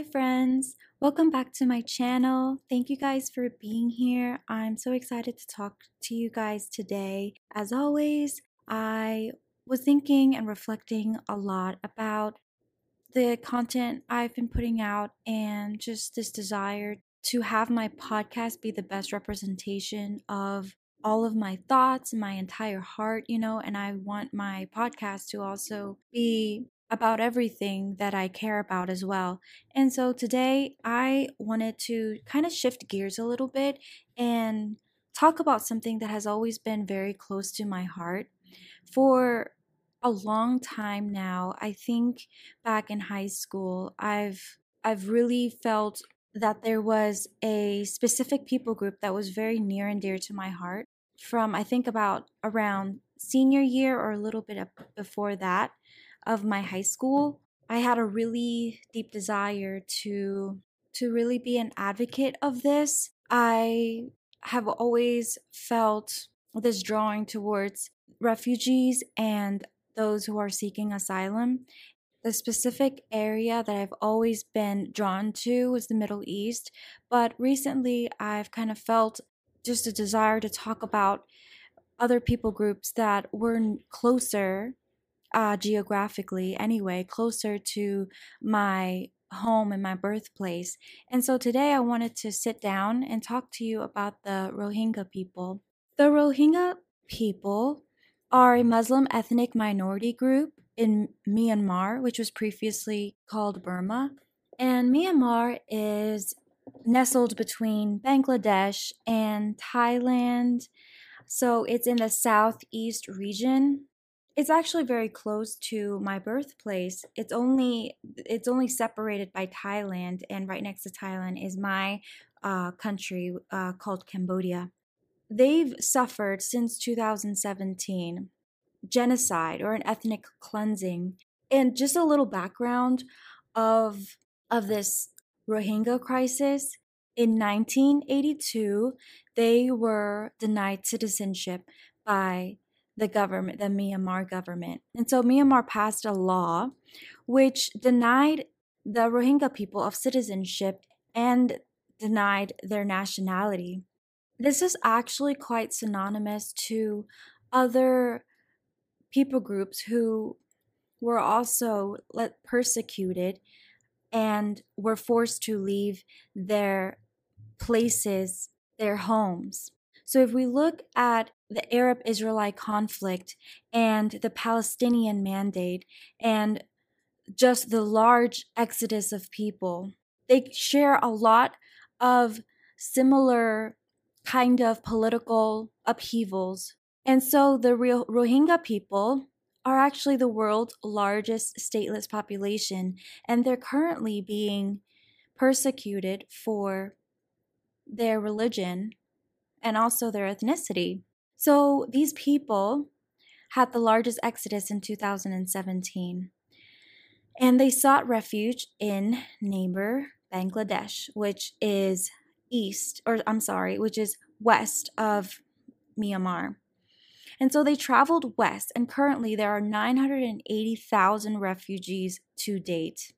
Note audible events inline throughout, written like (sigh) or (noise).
Hi friends, welcome back to my channel. Thank you guys for being here. I'm so excited to talk to you guys today. As always, I was thinking and reflecting a lot about the content I've been putting out and just this desire to have my podcast be the best representation of all of my thoughts my entire heart, you know, and I want my podcast to also be about everything that I care about as well. And so today I wanted to kind of shift gears a little bit and talk about something that has always been very close to my heart. For a long time now, I think back in high school, I've I've really felt that there was a specific people group that was very near and dear to my heart from I think about around senior year or a little bit before that of my high school, I had a really deep desire to to really be an advocate of this. I have always felt this drawing towards refugees and those who are seeking asylum. The specific area that I've always been drawn to is the Middle East, but recently I've kind of felt just a desire to talk about other people groups that were closer uh, geographically anyway, closer to my home and my birthplace. And so today I wanted to sit down and talk to you about the Rohingya people. The Rohingya people are a Muslim ethnic minority group in Myanmar, which was previously called Burma. And Myanmar is nestled between Bangladesh and Thailand. So it's in the southeast region it's actually very close to my birthplace. It's only it's only separated by Thailand, and right next to Thailand is my uh, country uh, called Cambodia. They've suffered since 2017 genocide or an ethnic cleansing, and just a little background of of this Rohingya crisis. In 1982, they were denied citizenship by the government, the Myanmar government. And so Myanmar passed a law which denied the Rohingya people of citizenship and denied their nationality. This is actually quite synonymous to other people groups who were also persecuted and were forced to leave their places, their homes. So if we look at the Arab Israelite conflict and the Palestinian mandate and just the large exodus of people, they share a lot of similar kind of political upheavals. And so the Rohingya people are actually the world's largest stateless population, and they're currently being persecuted for their religion and also their ethnicity. So these people had the largest exodus in 2017. And they sought refuge in neighbor Bangladesh, which is east, or I'm sorry, which is west of Myanmar. And so they traveled west, and currently there are 980,000 refugees to date.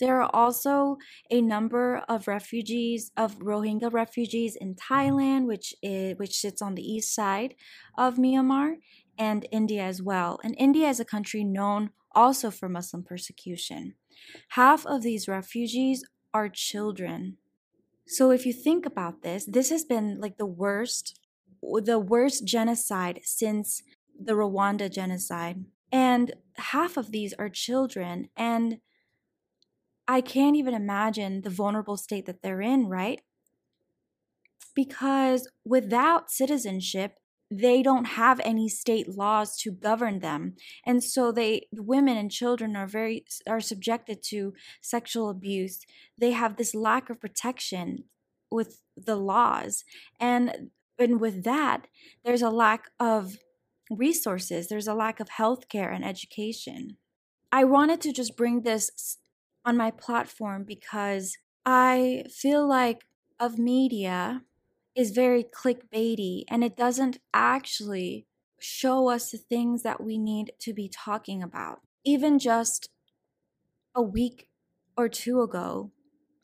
There are also a number of refugees, of Rohingya refugees in mm-hmm. Thailand, which is, which sits on the east side of Myanmar, and India as well. And India is a country known also for Muslim persecution. Half of these refugees are children. So if you think about this, this has been like the worst the worst genocide since the Rwanda genocide. And half of these are children and I can't even imagine the vulnerable state that they're in, right? Because without citizenship, they don't have any state laws to govern them. And so they women and children are very are subjected to sexual abuse. They have this lack of protection with the laws. And and with that there's a lack of resources. There's a lack of healthcare and education. I wanted to just bring this on my platform because I feel like of media is very clickbaity and it doesn't actually show us the things that we need to be talking about. Even just a week or two ago.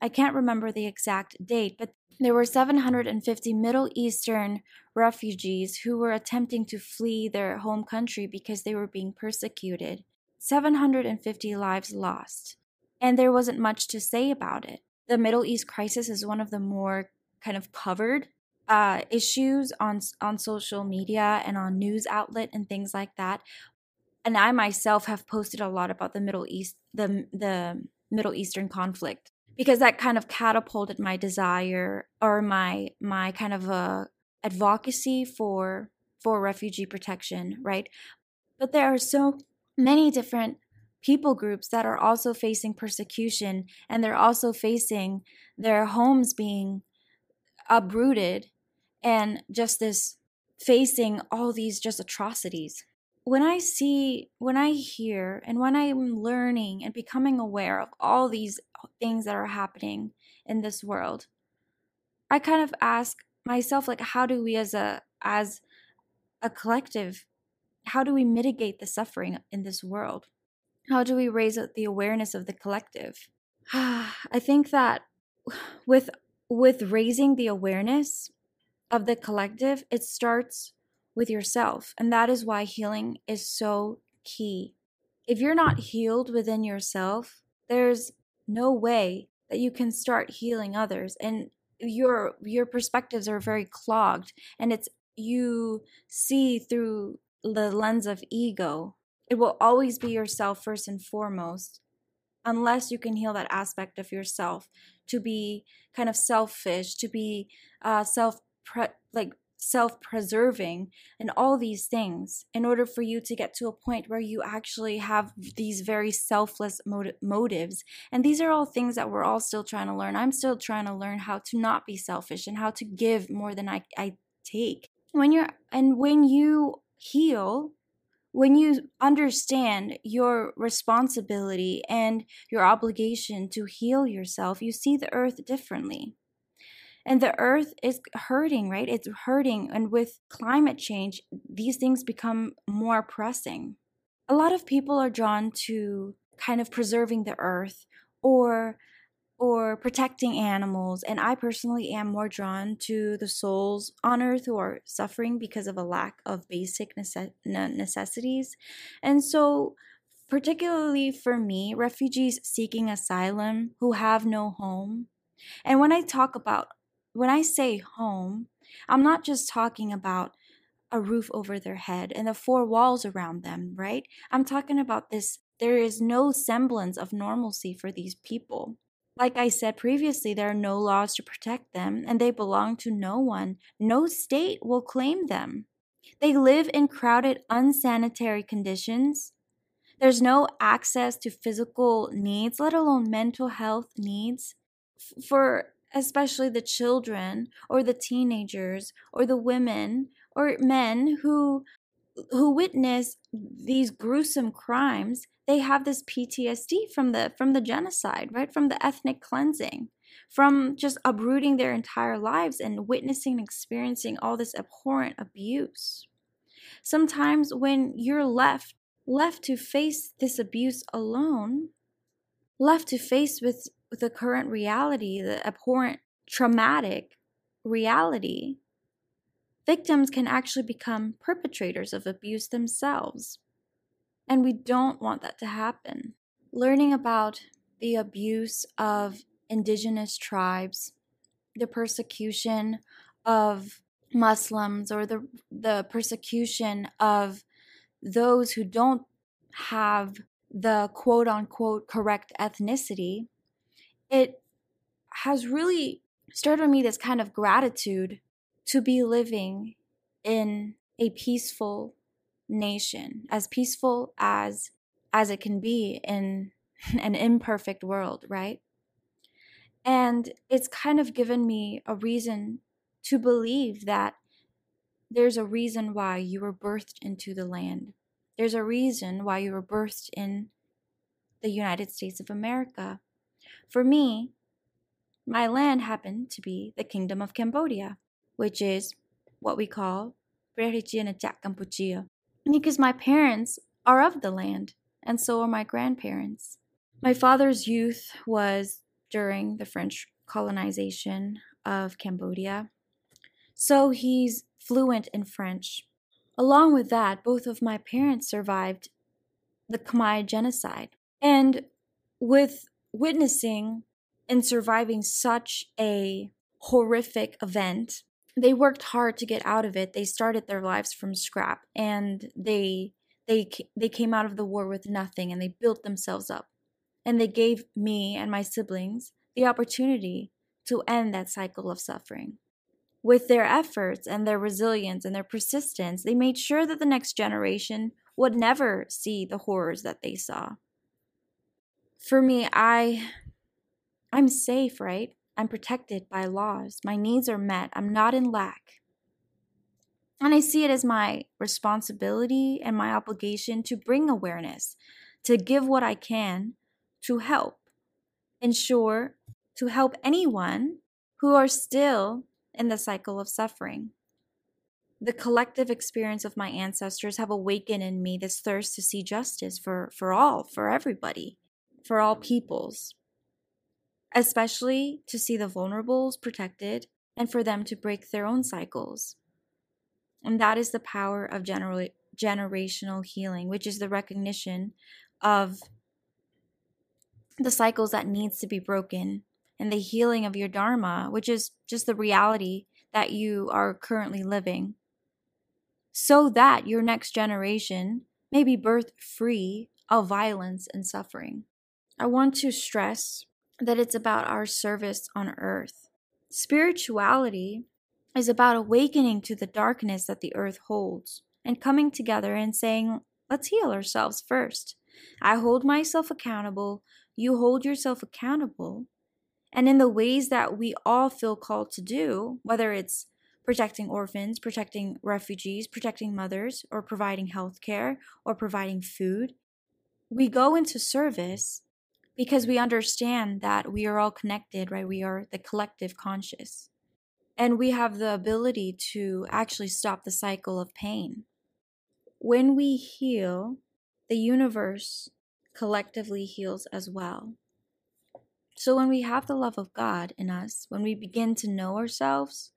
I can't remember the exact date, but there were 750 Middle Eastern refugees who were attempting to flee their home country because they were being persecuted. 750 lives lost. And there wasn't much to say about it. The Middle East crisis is one of the more kind of covered uh, issues on on social media and on news outlet and things like that. And I myself have posted a lot about the Middle East, the the Middle Eastern conflict because that kind of catapulted my desire or my my kind of uh, advocacy for for refugee protection, right? But there are so many different people groups that are also facing persecution and they're also facing their homes being uprooted and just this facing all these just atrocities when I see, when I hear, and when I'm learning and becoming aware of all these things that are happening in this world, I kind of ask myself, like, how do we as a as a collective, how do we mitigate the suffering in this world? How do we raise the awareness of the collective? (sighs) I think that with with raising the awareness of the collective, it starts with yourself. And that is why healing is so key. If you're not healed within yourself, there's no way that you can start healing others and your your perspectives are very clogged and it's you see through the lens of ego. It will always be yourself first and foremost unless you can heal that aspect of yourself to be kind of selfish, to be uh, self pre- like self preserving and all these things in order for you to get to a point where you actually have these very selfless mot- motives. And these are all things that we're all still trying to learn. I'm still trying to learn how to not be selfish and how to give more than I, I take. When you're, and when you heal, when you understand your responsibility and your obligation to heal yourself, you see the earth differently. And the earth is hurting right? It's hurting and with climate change these things become more pressing. A lot of people are drawn to kind of preserving the earth or or protecting animals and i personally am more drawn to the souls on earth who are suffering because of a lack of basic necessities and so particularly for me refugees seeking asylum who have no home and when i talk about when I say home, I'm not just talking about a roof over their head and the four walls around them, right? I'm talking about this. There is no semblance of normalcy for these people. Like I said previously, there are no laws to protect them and they belong to no one. No state will claim them. They live in crowded, unsanitary conditions. There's no access to physical needs, let alone mental health needs. For especially the children or the teenagers or the women or men who who witness these gruesome crimes they have this PTSD from the from the genocide right from the ethnic cleansing from just uprooting their entire lives and witnessing and experiencing all this abhorrent abuse sometimes when you're left left to face this abuse alone left to face with with the current reality, the abhorrent, traumatic reality, victims can actually become perpetrators of abuse themselves. And we don't want that to happen. Learning about the abuse of indigenous tribes, the persecution of Muslims, or the, the persecution of those who don't have the quote unquote correct ethnicity it has really stirred in me this kind of gratitude to be living in a peaceful nation, as peaceful as as it can be in (laughs) an imperfect world, right? And it's kind of given me a reason to believe that there's a reason why you were birthed into the land. There's a reason why you were birthed in the United States of America. For me, my land happened to be the Kingdom of Cambodia, which is what we call Kampuchea, because my parents are of the land, and so are my grandparents. My father's youth was during the French colonization of Cambodia. So he's fluent in French. Along with that, both of my parents survived the Khmer genocide. And with witnessing and surviving such a horrific event, they worked hard to get out of it. They started their lives from scrap and they they they came out of the war with nothing and they built themselves up. And they gave me and my siblings the opportunity to end that cycle of suffering. With their efforts and their resilience and their persistence, they made sure that the next generation would never see the horrors that they saw. For me, I I'm safe, right? I'm protected by laws. My needs are met. I'm not in lack. And I see it as my responsibility and my obligation to bring awareness, to give what I can to help, ensure to help anyone who are still in the cycle of suffering. The collective experience of my ancestors have awakened in me this thirst to see justice for, for all, for everybody, for all peoples, especially to see the vulnerables protected and for them to break their own cycles. And that is the power of general, generational healing, which is the recognition of the cycles that needs to be broken and the healing of your dharma, which is just the reality that you are currently living, so that your next generation may be birth free of violence and suffering. I want to stress that it's about our service on earth. Spirituality is about awakening to the darkness that the earth holds and coming together and saying, let's heal ourselves first. I hold myself accountable, you hold yourself accountable, and in the ways that we all feel called to do, whether it's protecting orphans, protecting refugees, protecting mothers, or providing health care or providing food, we go into service because we understand that we are all connected, right? We are the collective conscious. And we have the ability to actually stop the cycle of pain. When we heal, the universe collectively heals as well. So when we have the love of God in us, when we begin to know ourselves,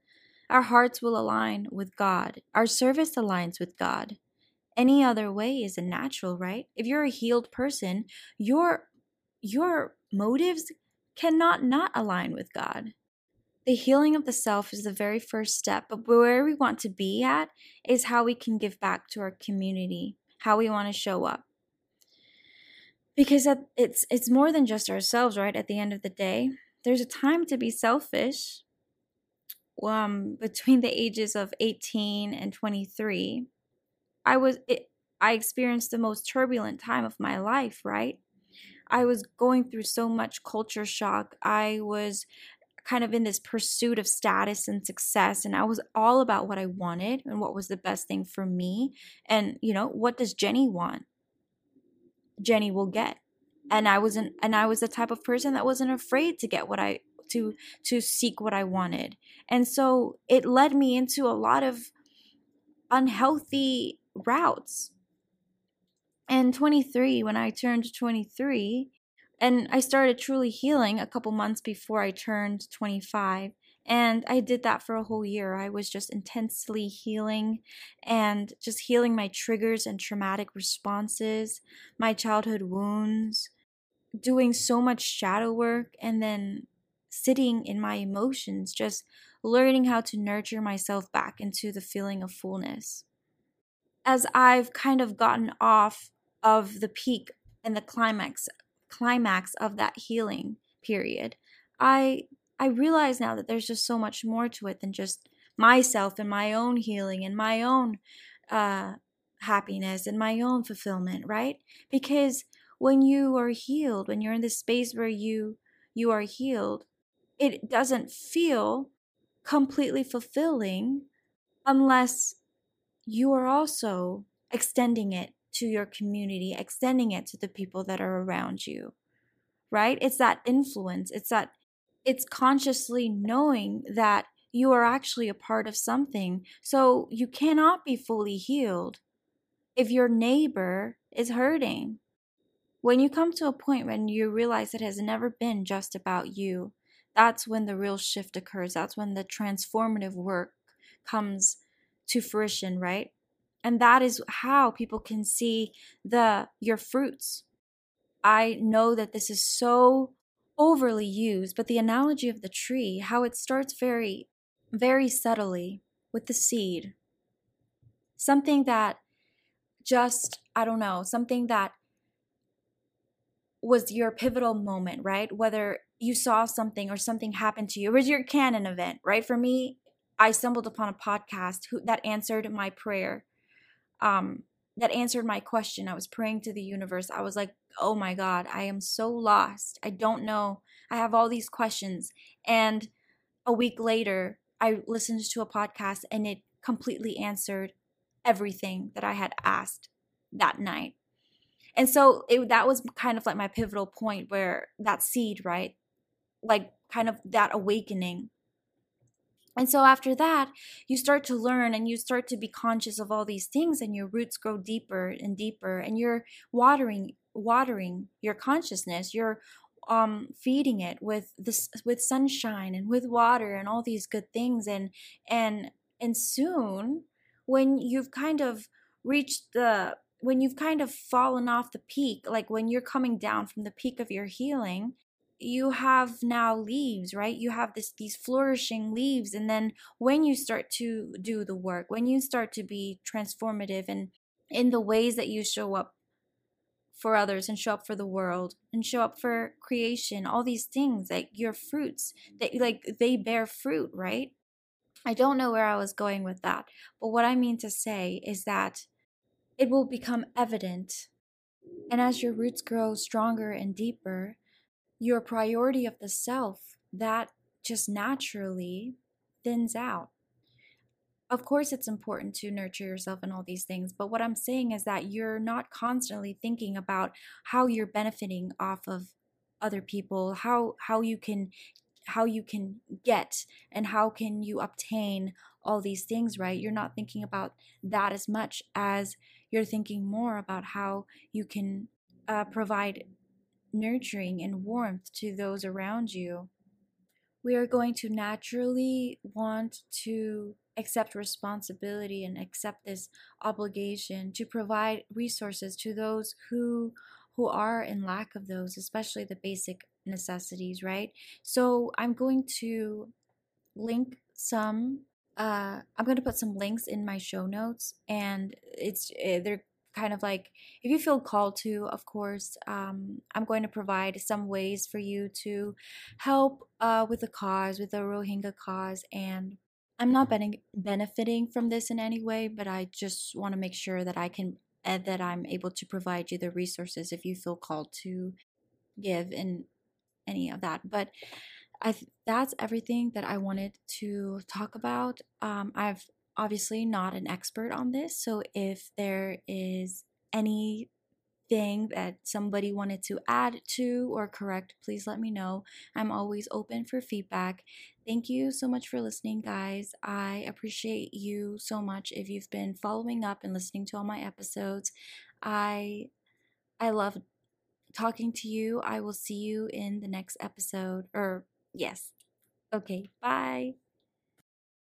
our hearts will align with God. Our service aligns with God. Any other way is a natural, right? If you're a healed person, your your motives cannot not align with God. The healing of the self is the very first step, but where we want to be at is how we can give back to our community, how we want to show up. Because it's it's more than just ourselves right? At the end of the day there's a time to be selfish um between the ages of 18 and 23 i was it, i experienced the most turbulent time of my life right i was going through so much culture shock i was kind of in this pursuit of status and success and i was all about what i wanted and what was the best thing for me and you know what does jenny want Jenny will get. And I wasn't and I was the type of person that wasn't afraid to get what I to to seek what I wanted. And so it led me into a lot of unhealthy routes. And 23 when I turned 23 and I started truly healing a couple months before I turned 25 and I did that for a whole year. I was just intensely healing and just healing my triggers and traumatic responses, my childhood wounds, doing so much shadow work, and then sitting in my emotions, just learning how to nurture myself back into the feeling of fullness. As I've kind of gotten off of the peak and the climax climax of that healing period, I I realize now that there's just so much more to it than just myself and my own healing and my own uh, happiness and my own fulfillment, right? Because when you are healed, when you're in this space where you you are healed, it doesn't feel completely fulfilling unless you are also extending it to your community, extending it to the people that are around you. Right? It's that influence. It's that it's consciously knowing that you are actually a part of something. So you cannot be fully healed if your neighbor is hurting. when you come to a point when you realize it has never been just about you, that's when the real shift occurs. That's when the transformative work comes to fruition, right? And that is how people can see the your fruits. I know that this is so overly used, but the analogy of the tree, how it starts very very subtly with the seed. Something that just I don't know, something that was your pivotal moment, right? Whether you saw something or something happened to you. It was your canon event, right? For me, I stumbled upon a podcast who, that answered my prayer, um, that answered my question. I was praying to the universe. I was like, oh my God, I am so lost. I don't know. I have all these questions. And a week later, I listened to a podcast and it completely answered everything that I had asked that night. And so it, that was kind of like my pivotal point where that seed, right? Like kind of that awakening. And so after that, you start to learn and you start to be conscious of all these things and your roots grow deeper and deeper and you're watering watering your consciousness. You're um feeding it with this with sunshine and with water and all these good things and and and soon when you've kind of reached the when you've kind of fallen off the peak, like when you're coming down from the peak of your healing, you have now leaves, right? You have this these flourishing leaves and then when you start to do the work, when you start to be transformative and in the ways that you show up for others and show up for the world and show up for creation, all these things like your fruits that like they bear fruit, right? I don't know where I was going with that, but what I mean to say is that it will become evident. And as your roots grow stronger and deeper, your priority of the self, that just naturally thins out. Of course, it's important to nurture yourself and all these things, but what I'm saying is that you're not constantly thinking about how you're benefiting off of other people, how how you can how you can get and how can you obtain all these things, right? You're not thinking about that as much as you're thinking more about how you can uh, provide nurturing and warmth to those around you. We are going to naturally want to accept responsibility and accept this obligation to provide resources to those who who are in lack of those especially the basic necessities right so i'm going to link some uh, I'm going to put some links in my show notes, and it's eh, they're kind of like if you feel called to, of course, um, I'm going to provide some ways for you to help uh, with the cause, with the Rohingya cause, and I'm not ben- benefiting from this in any way, but I just want to make sure that I can uh, that I'm able to provide you the resources if you feel called to give in any of that. But I th- that's everything that I wanted to talk about. Um, I've obviously not an expert on this, so if there is anything that somebody wanted to add to or correct, please let me know. I'm always open for feedback. Thank you so much for listening, guys. I appreciate you so much if you've been following up and listening to all my episodes. I I love talking to you. I will see you in the next episode or Yes. Okay, bye.